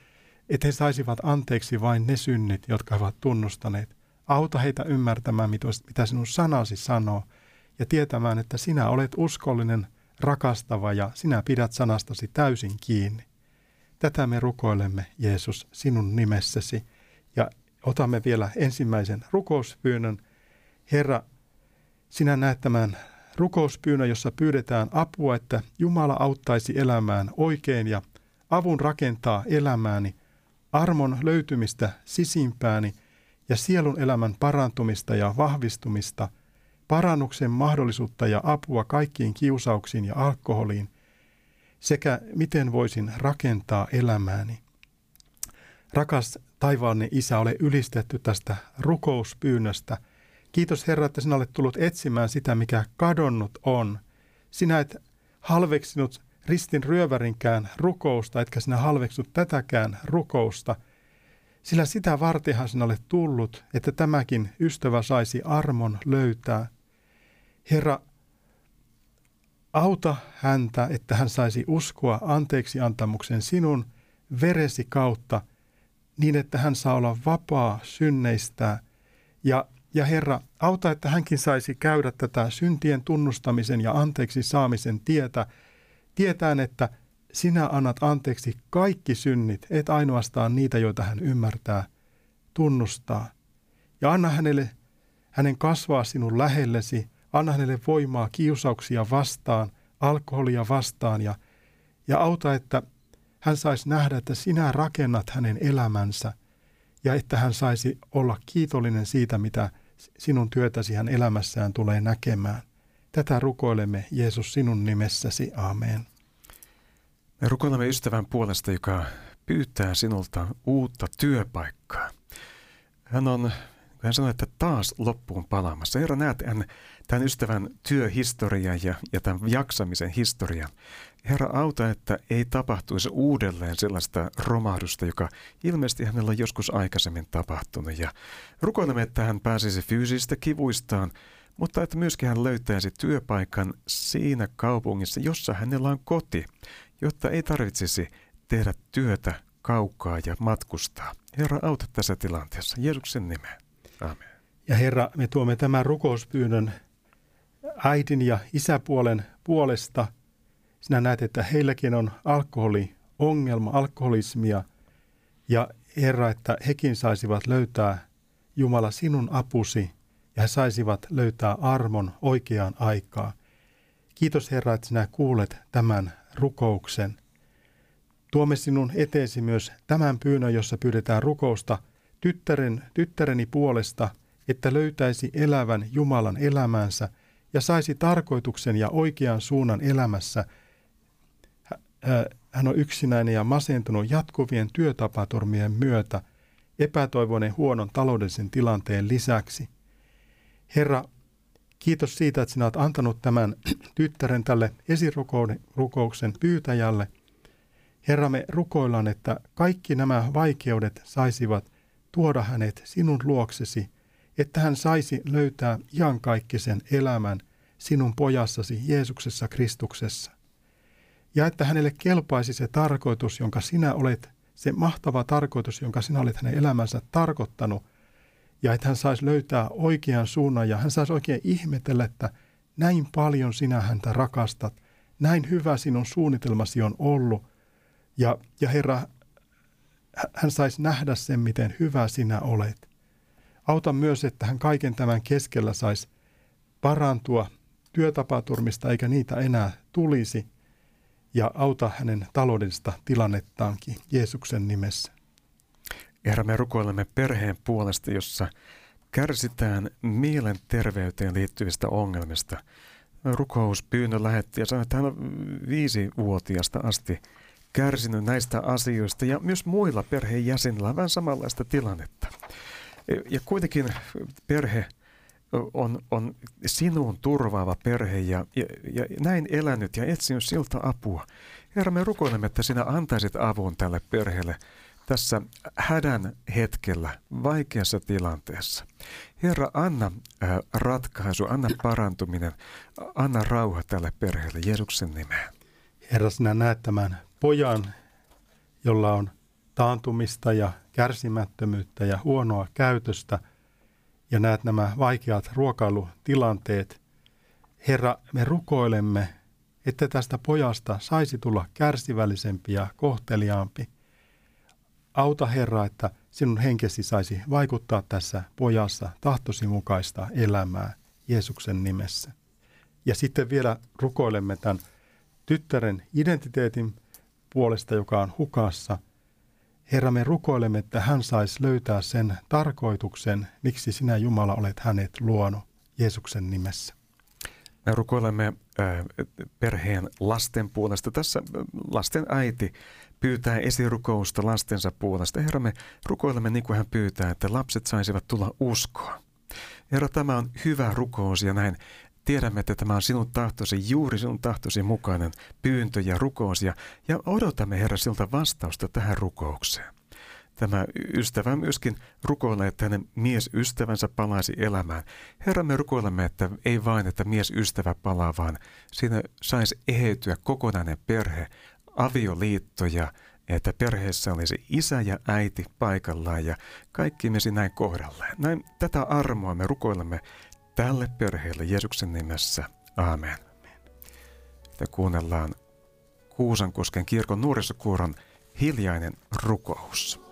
että he saisivat anteeksi vain ne synnit, jotka he ovat tunnustaneet. Auta heitä ymmärtämään, mitä sinun sanasi sanoo – ja tietämään, että sinä olet uskollinen, rakastava ja sinä pidät sanastasi täysin kiinni. Tätä me rukoilemme, Jeesus, sinun nimessäsi. Ja otamme vielä ensimmäisen rukouspyynnön. Herra, sinä näet tämän rukouspyynnön, jossa pyydetään apua, että Jumala auttaisi elämään oikein ja avun rakentaa elämääni armon löytymistä sisimpääni ja sielun elämän parantumista ja vahvistumista, parannuksen mahdollisuutta ja apua kaikkiin kiusauksiin ja alkoholiin, sekä miten voisin rakentaa elämääni. Rakas taivaanne Isä, ole ylistetty tästä rukouspyynnöstä. Kiitos Herra, että sinä olet tullut etsimään sitä, mikä kadonnut on. Sinä et halveksinut ristin ryövärinkään rukousta, etkä sinä halveksut tätäkään rukousta, sillä sitä vartenhan sinä olet tullut, että tämäkin ystävä saisi armon löytää. Herra, auta häntä, että hän saisi uskoa anteeksi antamuksen sinun veresi kautta, niin että hän saa olla vapaa synneistä. Ja, ja Herra, auta, että hänkin saisi käydä tätä syntien tunnustamisen ja anteeksi saamisen tietä, tietään, että sinä annat anteeksi kaikki synnit, et ainoastaan niitä, joita hän ymmärtää, tunnustaa. Ja anna hänelle, hänen kasvaa sinun lähellesi, anna hänelle voimaa kiusauksia vastaan, alkoholia vastaan ja, ja auta, että hän saisi nähdä, että sinä rakennat hänen elämänsä ja että hän saisi olla kiitollinen siitä, mitä sinun työtäsi hän elämässään tulee näkemään. Tätä rukoilemme Jeesus sinun nimessäsi. Amen. Me rukoilemme ystävän puolesta, joka pyytää sinulta uutta työpaikkaa. Hän on, hän sanoi, että taas loppuun palaamassa. Herra, näet hän, tämän ystävän työhistoria ja, ja tämän jaksamisen historia. Herra, auta, että ei tapahtuisi uudelleen sellaista romahdusta, joka ilmeisesti hänellä on joskus aikaisemmin tapahtunut. Ja rukoilemme, että hän pääsisi fyysistä kivuistaan, mutta että myöskin hän löytäisi työpaikan siinä kaupungissa, jossa hänellä on koti, jotta ei tarvitsisi tehdä työtä kaukaa ja matkustaa. Herra, auta tässä tilanteessa. Jeesuksen nimeen. Amen. Ja Herra, me tuomme tämän rukouspyynnön äidin ja isäpuolen puolesta. Sinä näet, että heilläkin on alkoholiongelma, alkoholismia. Ja Herra, että hekin saisivat löytää Jumala sinun apusi ja he saisivat löytää armon oikeaan aikaan. Kiitos Herra, että sinä kuulet tämän rukouksen. Tuomme sinun eteesi myös tämän pyynnön, jossa pyydetään rukousta tyttären, tyttäreni puolesta, että löytäisi elävän Jumalan elämänsä ja saisi tarkoituksen ja oikean suunnan elämässä. Hän on yksinäinen ja masentunut jatkuvien työtapaturmien myötä, epätoivoinen huonon taloudellisen tilanteen lisäksi. Herra, Kiitos siitä, että sinä olet antanut tämän tyttären tälle esirukouksen pyytäjälle. Herra, me rukoillaan, että kaikki nämä vaikeudet saisivat tuoda hänet sinun luoksesi, että hän saisi löytää iankaikkisen elämän sinun pojassasi Jeesuksessa Kristuksessa. Ja että hänelle kelpaisi se tarkoitus, jonka sinä olet, se mahtava tarkoitus, jonka sinä olet hänen elämänsä tarkoittanut, ja että hän saisi löytää oikean suunnan ja hän saisi oikein ihmetellä, että näin paljon sinä häntä rakastat, näin hyvä sinun suunnitelmasi on ollut. Ja, ja Herra, hän saisi nähdä sen, miten hyvä sinä olet. Auta myös, että hän kaiken tämän keskellä saisi parantua työtapaturmista, eikä niitä enää tulisi. Ja auta hänen taloudellista tilannettaankin Jeesuksen nimessä. Herra, me rukoilemme perheen puolesta, jossa kärsitään mielenterveyteen liittyvistä ongelmista. Rukouspyynnön lähetti ja sanoi, että hän on viisivuotiaasta asti kärsinyt näistä asioista ja myös muilla perheenjäsenillä on vähän samanlaista tilannetta. Ja kuitenkin perhe on, on sinun turvaava perhe ja, ja, ja näin elänyt ja etsinyt siltä apua. Herra, me rukoilemme, että sinä antaisit avun tälle perheelle tässä hädän hetkellä, vaikeassa tilanteessa. Herra, anna ratkaisu, anna parantuminen, anna rauha tälle perheelle Jeesuksen nimeen. Herra, sinä näet tämän pojan, jolla on taantumista ja kärsimättömyyttä ja huonoa käytöstä ja näet nämä vaikeat ruokailutilanteet. Herra, me rukoilemme, että tästä pojasta saisi tulla kärsivällisempi ja kohteliaampi – Auta Herra, että sinun henkesi saisi vaikuttaa tässä pojassa tahtosi mukaista elämää Jeesuksen nimessä. Ja sitten vielä rukoilemme tämän tyttären identiteetin puolesta, joka on hukassa. Herra, me rukoilemme, että hän saisi löytää sen tarkoituksen, miksi sinä Jumala olet hänet luonut Jeesuksen nimessä. Me rukoilemme perheen lasten puolesta. Tässä lasten äiti pyytää esirukousta lastensa puolesta. Herra, me rukoilemme niin kuin hän pyytää, että lapset saisivat tulla uskoa. Herra, tämä on hyvä rukous ja näin tiedämme, että tämä on sinun tahtosi, juuri sinun tahtosi mukainen pyyntö ja rukous. Ja, ja odotamme, Herra, siltä vastausta tähän rukoukseen. Tämä ystävä myöskin rukoilee, että hänen miesystävänsä palaisi elämään. Herra, me rukoilemme, että ei vain, että miesystävä palaa, vaan siinä saisi eheytyä kokonainen perhe, avioliitto ja että perheessä olisi isä ja äiti paikallaan ja kaikki mesi näin kohdalleen. Näin tätä armoa me rukoilemme tälle perheelle Jeesuksen nimessä. Aamen. Ja kuunnellaan Kuusankosken kirkon nuorisokuoron hiljainen rukous.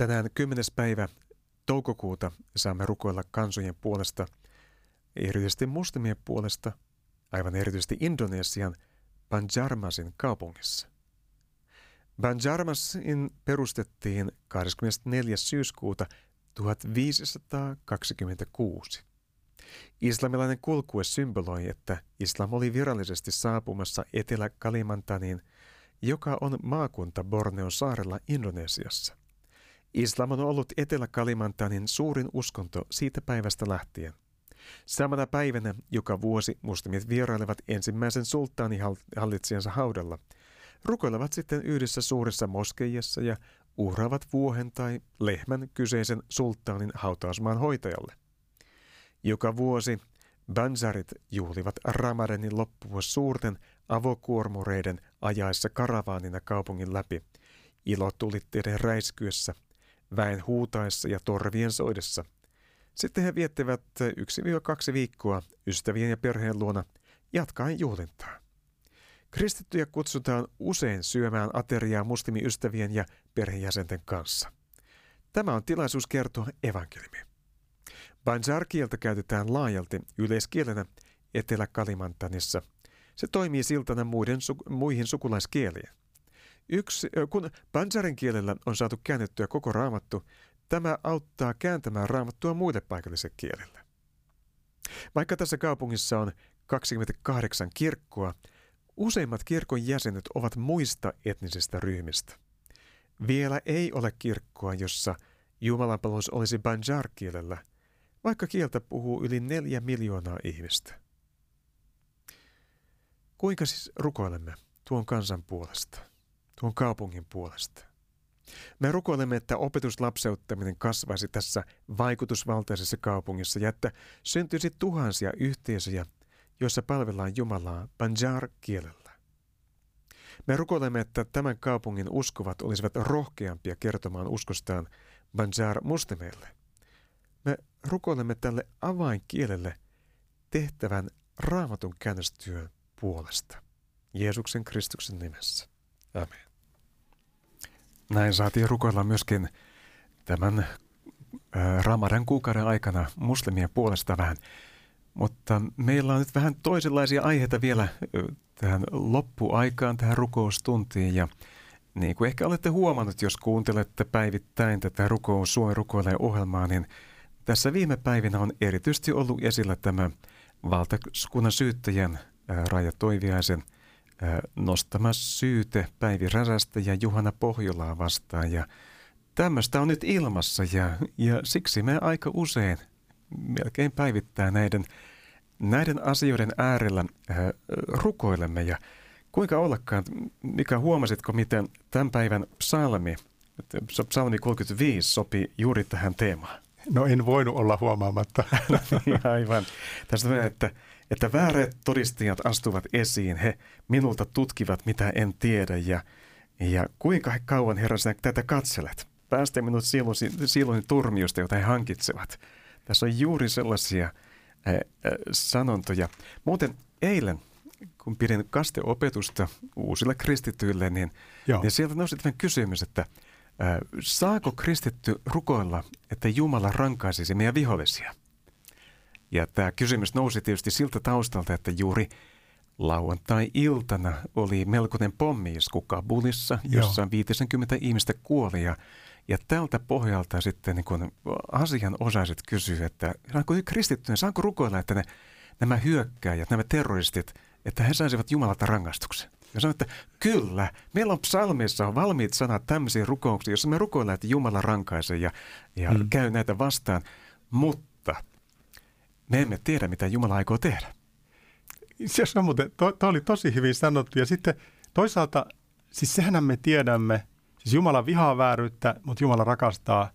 Tänään 10. päivä toukokuuta saamme rukoilla kansojen puolesta, erityisesti muslimien puolesta, aivan erityisesti Indonesian Banjarmasin kaupungissa. Banjarmasin perustettiin 24. syyskuuta 1526. Islamilainen kulkue symboloi, että islam oli virallisesti saapumassa Etelä-Kalimantaniin, joka on maakunta Borneon saarella Indonesiassa. Islam on ollut Etelä-Kalimantanin suurin uskonto siitä päivästä lähtien. Samana päivänä joka vuosi muslimit vierailevat ensimmäisen sulttaanihallitsijansa haudalla, rukoilevat sitten yhdessä suuressa moskeijassa ja uhraavat vuohen tai lehmän kyseisen sulttaanin hautausmaan hoitajalle. Joka vuosi Banzarit juhlivat Ramadanin loppua suurten avokuormureiden ajaessa karavaanina kaupungin läpi, ilotulitteiden räiskyessä – väen huutaessa ja torvien soidessa. Sitten he viettävät 1-2 viikkoa ystävien ja perheen luona jatkaen juhlintaa. Kristittyjä kutsutaan usein syömään ateriaa muslimiystävien ja perheenjäsenten kanssa. Tämä on tilaisuus kertoa evankeliumi. Banjar-kieltä käytetään laajalti yleiskielenä Etelä-Kalimantanissa. Se toimii siltana muiden, muihin sukulaiskieliin. Yksi, kun Banjarin kielellä on saatu käännettyä koko raamattu, tämä auttaa kääntämään raamattua muille paikallisille kielille. Vaikka tässä kaupungissa on 28 kirkkoa, useimmat kirkon jäsenet ovat muista etnisistä ryhmistä. Vielä ei ole kirkkoa, jossa Jumalanpalvelus olisi Banjar-kielellä, vaikka kieltä puhuu yli neljä miljoonaa ihmistä. Kuinka siis rukoilemme tuon kansan puolesta, tuon kaupungin puolesta? Me rukoilemme, että opetuslapseuttaminen kasvaisi tässä vaikutusvaltaisessa kaupungissa ja että syntyisi tuhansia yhteisöjä, joissa palvellaan Jumalaa Banjar-kielellä. Me rukoilemme, että tämän kaupungin uskovat olisivat rohkeampia kertomaan uskostaan Banjar-muslimeille. Me rukoilemme tälle avainkielelle tehtävän raamatun käännöstyön puolesta. Jeesuksen Kristuksen nimessä. Amen. Näin saatiin rukoilla myöskin tämän Ramadan kuukauden aikana muslimien puolesta vähän. Mutta meillä on nyt vähän toisenlaisia aiheita vielä tähän loppuaikaan, tähän rukoustuntiin. Ja niin kuin ehkä olette huomannut, jos kuuntelette päivittäin tätä rukous Suomi rukoilee ohjelmaa, niin tässä viime päivinä on erityisesti ollut esillä tämä valtakunnan syyttäjän Raija Toiviaisen – nostama syyte Päivi Räsästä ja Juhana Pohjolaa vastaan. Ja tämmöistä on nyt ilmassa ja, ja siksi me aika usein melkein päivittää näiden, näiden asioiden äärellä äh, rukoilemme. Ja kuinka ollakaan, mikä huomasitko, miten tämän päivän psalmi, psalmi 35 sopii juuri tähän teemaan? No en voinut olla huomaamatta. Aivan. Tästä on, että että väärät todistajat astuvat esiin, he minulta tutkivat mitä en tiedä ja, ja kuinka kauan Herra sinä tätä katselet. Päästä minut silloin, silloin turmiosta, jota he hankitsevat. Tässä on juuri sellaisia äh, äh, sanontoja. Muuten eilen, kun pidin kasteopetusta uusille kristityille, niin, niin sieltä nousi tämän kysymys, että äh, saako kristitty rukoilla, että Jumala rankaisisi meidän vihollisia? Ja tämä kysymys nousi tietysti siltä taustalta, että juuri lauantai-iltana oli melkoinen pommiisku Kabulissa, jossa Joo. 50 ihmistä kuoli. Ja, ja tältä pohjalta sitten niin kun asianosaiset kysyivät, että saanko kristittyjä, saanko rukoilla, että ne, nämä hyökkääjät, nämä terroristit, että he saisivat Jumalalta rangaistuksen. Ja sanoin, että kyllä, meillä on psalmissa on valmiit sanat tämmöisiä rukouksia, jossa me rukoillaan, että Jumala rankaisee ja, ja mm. käy näitä vastaan. Mutta me emme tiedä, mitä Jumala aikoo tehdä. Se on muuten, to, to oli tosi hyvin sanottu. Ja sitten toisaalta, siis sehän me tiedämme, siis Jumala vihaa vääryyttä, mutta Jumala rakastaa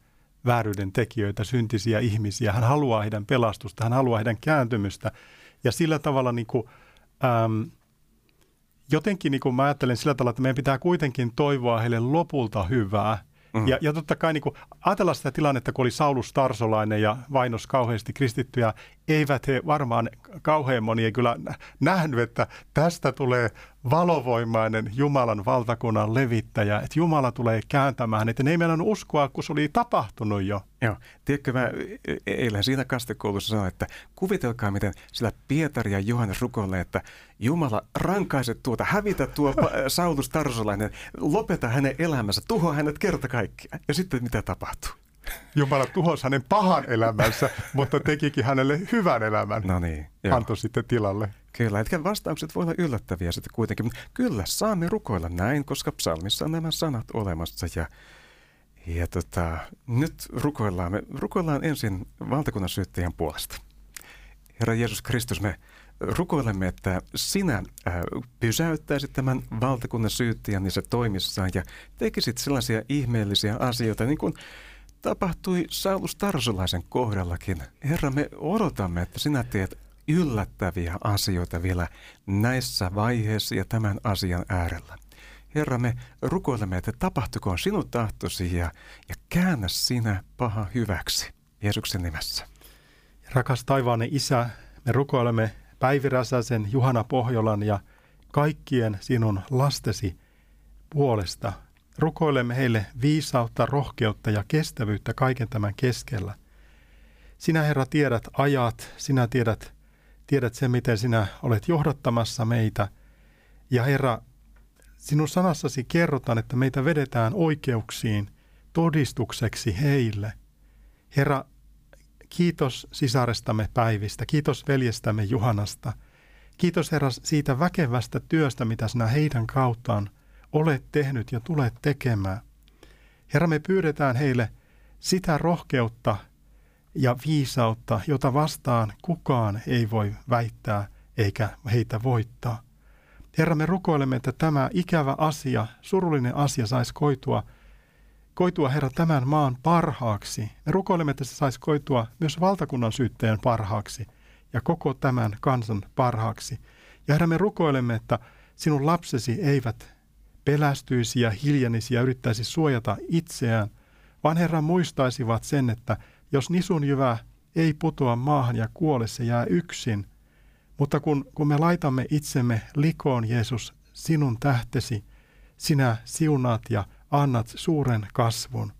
vääryyden tekijöitä, syntisiä ihmisiä. Hän haluaa heidän pelastusta, hän haluaa heidän kääntymystä. Ja sillä tavalla niin kuin, äm, jotenkin niin kuin mä ajattelen sillä tavalla, että meidän pitää kuitenkin toivoa heille lopulta hyvää – Mm. Ja, ja totta kai niin kuin, ajatellaan sitä tilannetta, kun oli Saulus Tarsolainen ja vainos kauheasti kristittyjä, eivät he varmaan kauhean moni ei kyllä nähnyt, että tästä tulee valovoimainen Jumalan valtakunnan levittäjä, että Jumala tulee kääntämään, että ne ei meidän uskoa, kun se oli tapahtunut jo. Joo, tiedätkö mä eilen siinä kastekoulussa sanoin, että kuvitelkaa miten sillä Pietari ja Johannes rukoilee, että Jumala rankaise tuota, hävitä tuo Saulus Tarsolainen, lopeta hänen elämänsä, tuhoa hänet kerta kaikkiaan. Ja sitten mitä tapahtuu? Jumala tuhosi hänen pahan elämänsä, mutta tekikin hänelle hyvän elämän. No niin. Antoi sitten tilalle. Kyllä, etkä vastaukset voi olla yllättäviä sitten kuitenkin. Kyllä, saamme rukoilla näin, koska psalmissa on nämä sanat olemassa. Ja, ja tota, nyt rukoillaan, me rukoillaan ensin valtakunnan syyttäjän puolesta. Herra Jeesus Kristus, me rukoilemme, että sinä äh, pysäyttäisit tämän valtakunnan syyttäjän niissä toimissaan ja tekisit sellaisia ihmeellisiä asioita, niin kuin tapahtui Saulus Tarsulaisen kohdallakin. Herra, me odotamme, että sinä teet yllättäviä asioita vielä näissä vaiheissa ja tämän asian äärellä. Herra, me rukoilemme, että tapahtukoon sinun tahtosi ja, ja käännä sinä paha hyväksi. Jeesuksen nimessä. Rakas taivaanne Isä, me rukoilemme Päivi Räsäsen, Juhana Pohjolan ja kaikkien sinun lastesi puolesta. Rukoilemme heille viisautta, rohkeutta ja kestävyyttä kaiken tämän keskellä. Sinä Herra tiedät ajat, sinä tiedät Tiedät sen, miten sinä olet johdattamassa meitä. Ja Herra, sinun sanassasi kerrotaan, että meitä vedetään oikeuksiin todistukseksi heille. Herra, kiitos sisarestamme Päivistä, kiitos veljestämme Juhanasta. Kiitos Herra siitä väkevästä työstä, mitä sinä heidän kauttaan olet tehnyt ja tulet tekemään. Herra, me pyydetään heille sitä rohkeutta ja viisautta, jota vastaan kukaan ei voi väittää eikä heitä voittaa. Herra, me rukoilemme, että tämä ikävä asia, surullinen asia saisi koitua, koitua Herra tämän maan parhaaksi. Me rukoilemme, että se saisi koitua myös valtakunnan syyttäjän parhaaksi ja koko tämän kansan parhaaksi. Ja Herra, me rukoilemme, että sinun lapsesi eivät pelästyisi ja hiljenisi ja yrittäisi suojata itseään, vaan Herra muistaisivat sen, että jos nisun jyvä ei putoa maahan ja kuole, se jää yksin. Mutta kun, kun me laitamme itsemme likoon, Jeesus, sinun tähtesi, sinä siunaat ja annat suuren kasvun.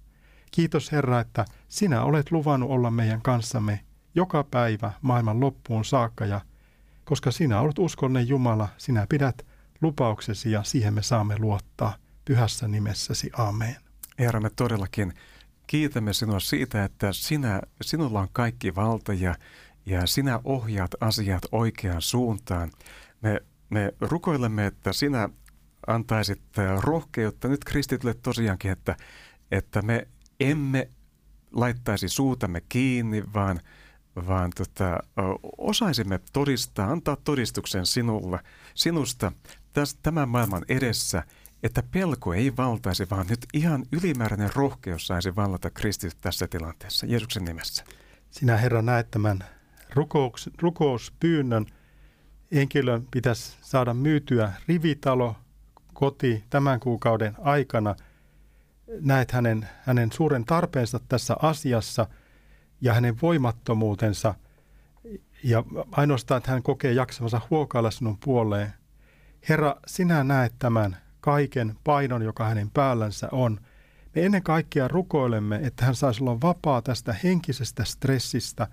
Kiitos Herra, että sinä olet luvannut olla meidän kanssamme joka päivä maailman loppuun saakka ja koska sinä olet uskollinen Jumala, sinä pidät lupauksesi ja siihen me saamme luottaa pyhässä nimessäsi. Amen. Herra, me todellakin kiitämme sinua siitä, että sinä, sinulla on kaikki valta ja, ja sinä ohjaat asiat oikeaan suuntaan. Me, me rukoilemme, että sinä antaisit rohkeutta nyt kristitylle tosiaankin, että, että me emme laittaisi suutamme kiinni, vaan, vaan tota, osaisimme todistaa, antaa todistuksen sinulle, sinusta täs, tämän maailman edessä, että pelko ei valtaisi, vaan nyt ihan ylimääräinen rohkeus saisi vallata kristit tässä tilanteessa, Jeesuksen nimessä. Sinä Herra näet tämän rukous, rukouspyynnön. Henkilön pitäisi saada myytyä rivitalo, koti tämän kuukauden aikana. Näet hänen, hänen suuren tarpeensa tässä asiassa ja hänen voimattomuutensa. Ja ainoastaan, että hän kokee jaksavansa huokailla sinun puoleen – Herra, sinä näet tämän kaiken painon, joka hänen päällänsä on. Me ennen kaikkea rukoilemme, että hän saisi olla vapaa tästä henkisestä stressistä.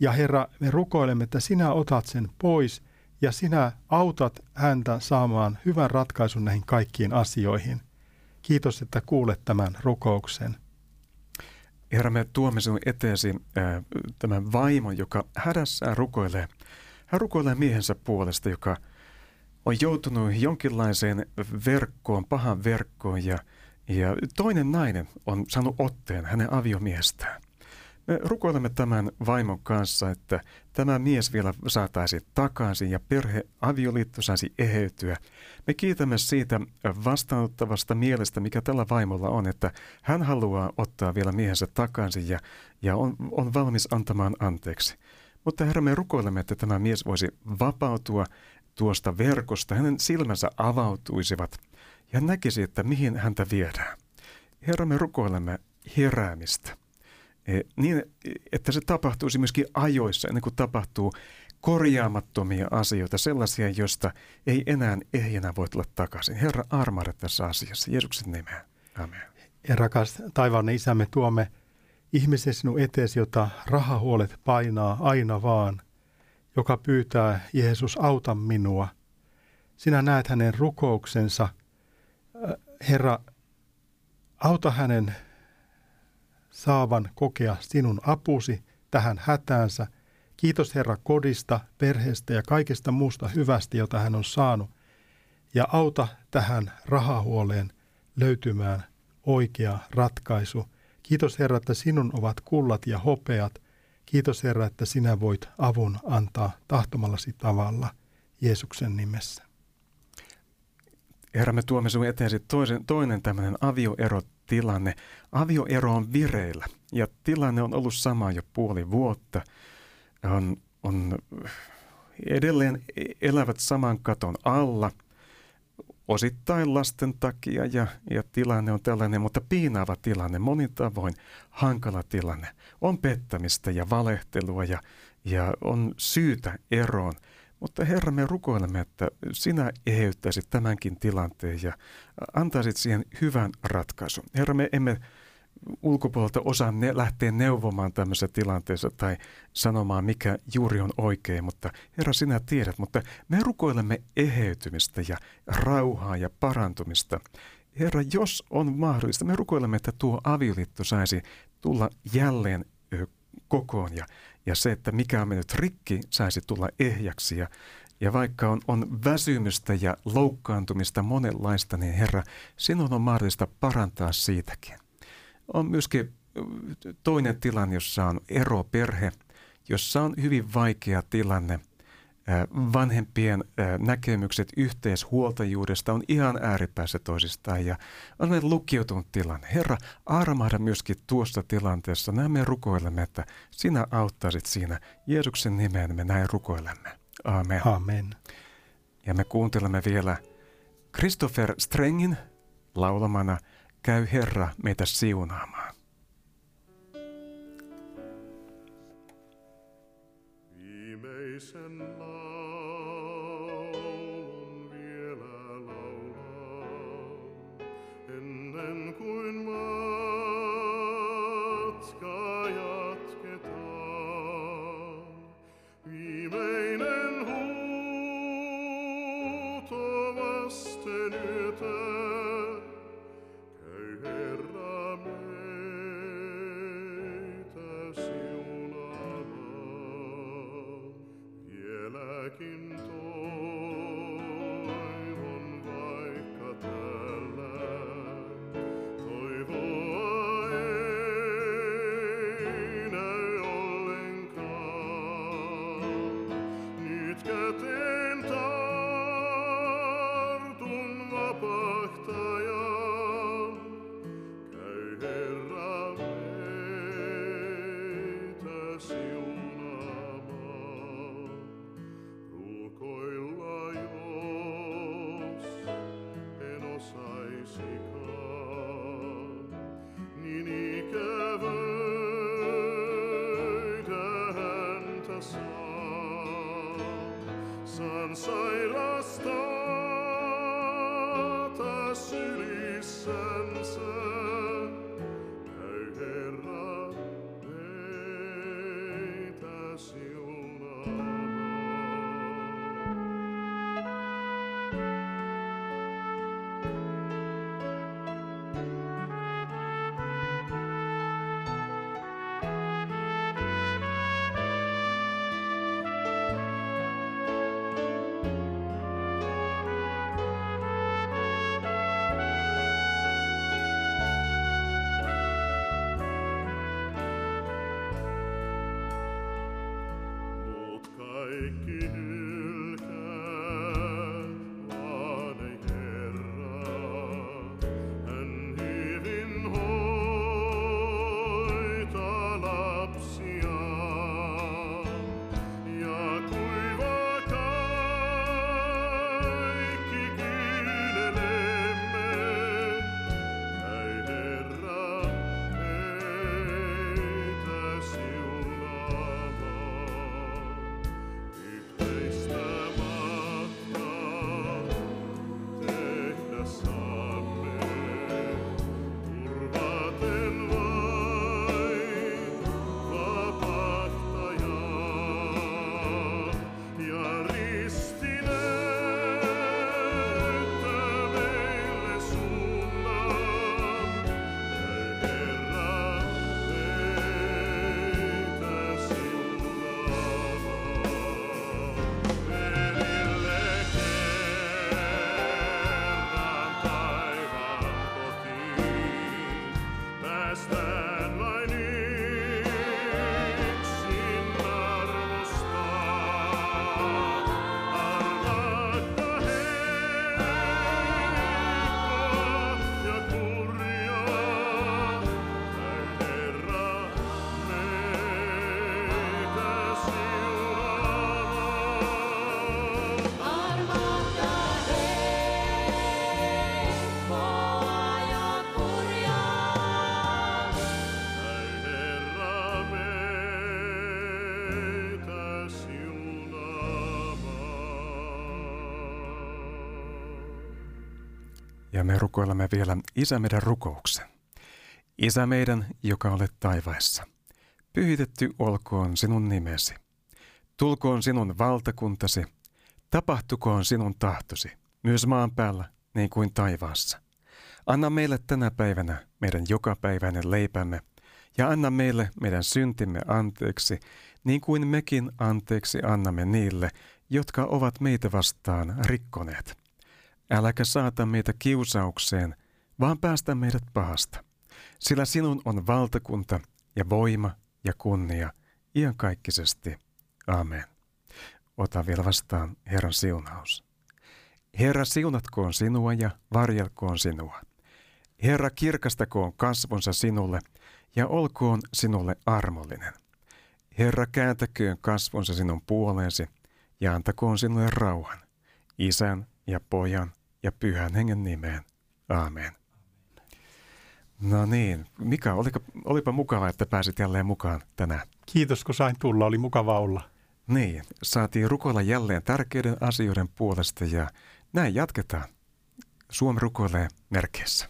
Ja Herra, me rukoilemme, että sinä otat sen pois ja sinä autat häntä saamaan hyvän ratkaisun näihin kaikkiin asioihin. Kiitos, että kuulet tämän rukouksen. Herra, me tuomme sinun eteesi äh, tämän vaimon, joka hädässään rukoilee. Hän rukoilee miehensä puolesta, joka – on joutunut jonkinlaiseen verkkoon, pahan verkkoon ja, ja toinen nainen on saanut otteen hänen aviomiestään. Me rukoilemme tämän vaimon kanssa, että tämä mies vielä saataisiin takaisin ja perhe avioliitto saisi eheytyä. Me kiitämme siitä vastaanottavasta mielestä, mikä tällä vaimolla on, että hän haluaa ottaa vielä miehensä takaisin ja, ja on, on valmis antamaan anteeksi. Mutta Herra, me rukoilemme, että tämä mies voisi vapautua tuosta verkosta, hänen silmänsä avautuisivat ja näkisi, että mihin häntä viedään. Herra, me rukoilemme heräämistä. E, niin, että se tapahtuisi myöskin ajoissa, ennen kuin tapahtuu korjaamattomia asioita, sellaisia, joista ei enää ehjänä voi tulla takaisin. Herra, armahda tässä asiassa. Jeesuksen nimeen. Amen. Ja rakas taivaan isämme, tuomme ihmisen sinun eteesi, jota rahahuolet painaa aina vaan joka pyytää, Jeesus, auta minua. Sinä näet hänen rukouksensa. Äh, Herra, auta hänen saavan kokea sinun apusi tähän hätäänsä. Kiitos Herra kodista, perheestä ja kaikesta muusta hyvästä, jota hän on saanut. Ja auta tähän rahahuoleen löytymään oikea ratkaisu. Kiitos Herra, että sinun ovat kullat ja hopeat – Kiitos Herra, että sinä voit avun antaa tahtomallasi tavalla Jeesuksen nimessä. Herra, me tuomme sinun eteesi toisen, toinen tämmöinen avioerotilanne. Avioero on vireillä ja tilanne on ollut sama jo puoli vuotta. On, on edelleen elävät saman katon alla – osittain lasten takia ja, ja tilanne on tällainen, mutta piinaava tilanne, monin tavoin hankala tilanne. On pettämistä ja valehtelua ja, ja on syytä eroon. Mutta Herra, me rukoilemme, että sinä eheyttäisit tämänkin tilanteen ja antaisit siihen hyvän ratkaisun. Herra, me emme ulkopuolelta osaa ne, lähteä neuvomaan tämmöisessä tilanteessa tai sanomaan, mikä juuri on oikein, mutta Herra, sinä tiedät, mutta me rukoilemme eheytymistä ja rauhaa ja parantumista. Herra, jos on mahdollista, me rukoilemme, että tuo avioliitto saisi tulla jälleen kokoon ja, ja se, että mikä on mennyt rikki, saisi tulla ehjäksi ja, ja vaikka on, on väsymystä ja loukkaantumista monenlaista, niin Herra, sinun on mahdollista parantaa siitäkin. On myöskin toinen tilanne, jossa on eroperhe, jossa on hyvin vaikea tilanne. Vanhempien näkemykset yhteishuoltajuudesta on ihan ääripäässä toisistaan ja on lukiutunut tilanne. Herra, armahda myöskin tuosta tilanteessa. Näin me rukoilemme, että sinä auttaisit siinä. Jeesuksen nimeen me näin rukoilemme. Amen. Amen. Ja me kuuntelemme vielä Christopher Strengin laulamana – käy Herra meitä siunaamaan. Ja me rukoilemme vielä Isä meidän rukouksen. Isä meidän, joka olet taivaissa, pyhitetty olkoon sinun nimesi. Tulkoon sinun valtakuntasi, tapahtukoon sinun tahtosi, myös maan päällä niin kuin taivaassa. Anna meille tänä päivänä meidän jokapäiväinen leipämme, ja anna meille meidän syntimme anteeksi, niin kuin mekin anteeksi annamme niille, jotka ovat meitä vastaan rikkoneet. Äläkä saata meitä kiusaukseen, vaan päästä meidät pahasta. Sillä sinun on valtakunta ja voima ja kunnia iankaikkisesti. Amen. Ota vielä vastaan Herran siunaus. Herra siunatkoon sinua ja varjelkoon sinua. Herra kirkastakoon kasvonsa sinulle ja olkoon sinulle armollinen. Herra kääntäköön kasvonsa sinun puoleesi ja antakoon sinulle rauhan, isän ja pojan ja pyhän hengen nimeen. Amen. No niin, Mika, olipa, olipa mukava, että pääsit jälleen mukaan tänään. Kiitos, kun sain tulla. Oli mukava olla. Niin, saatiin rukoilla jälleen tärkeiden asioiden puolesta ja näin jatketaan. Suomi rukoilee merkeissä.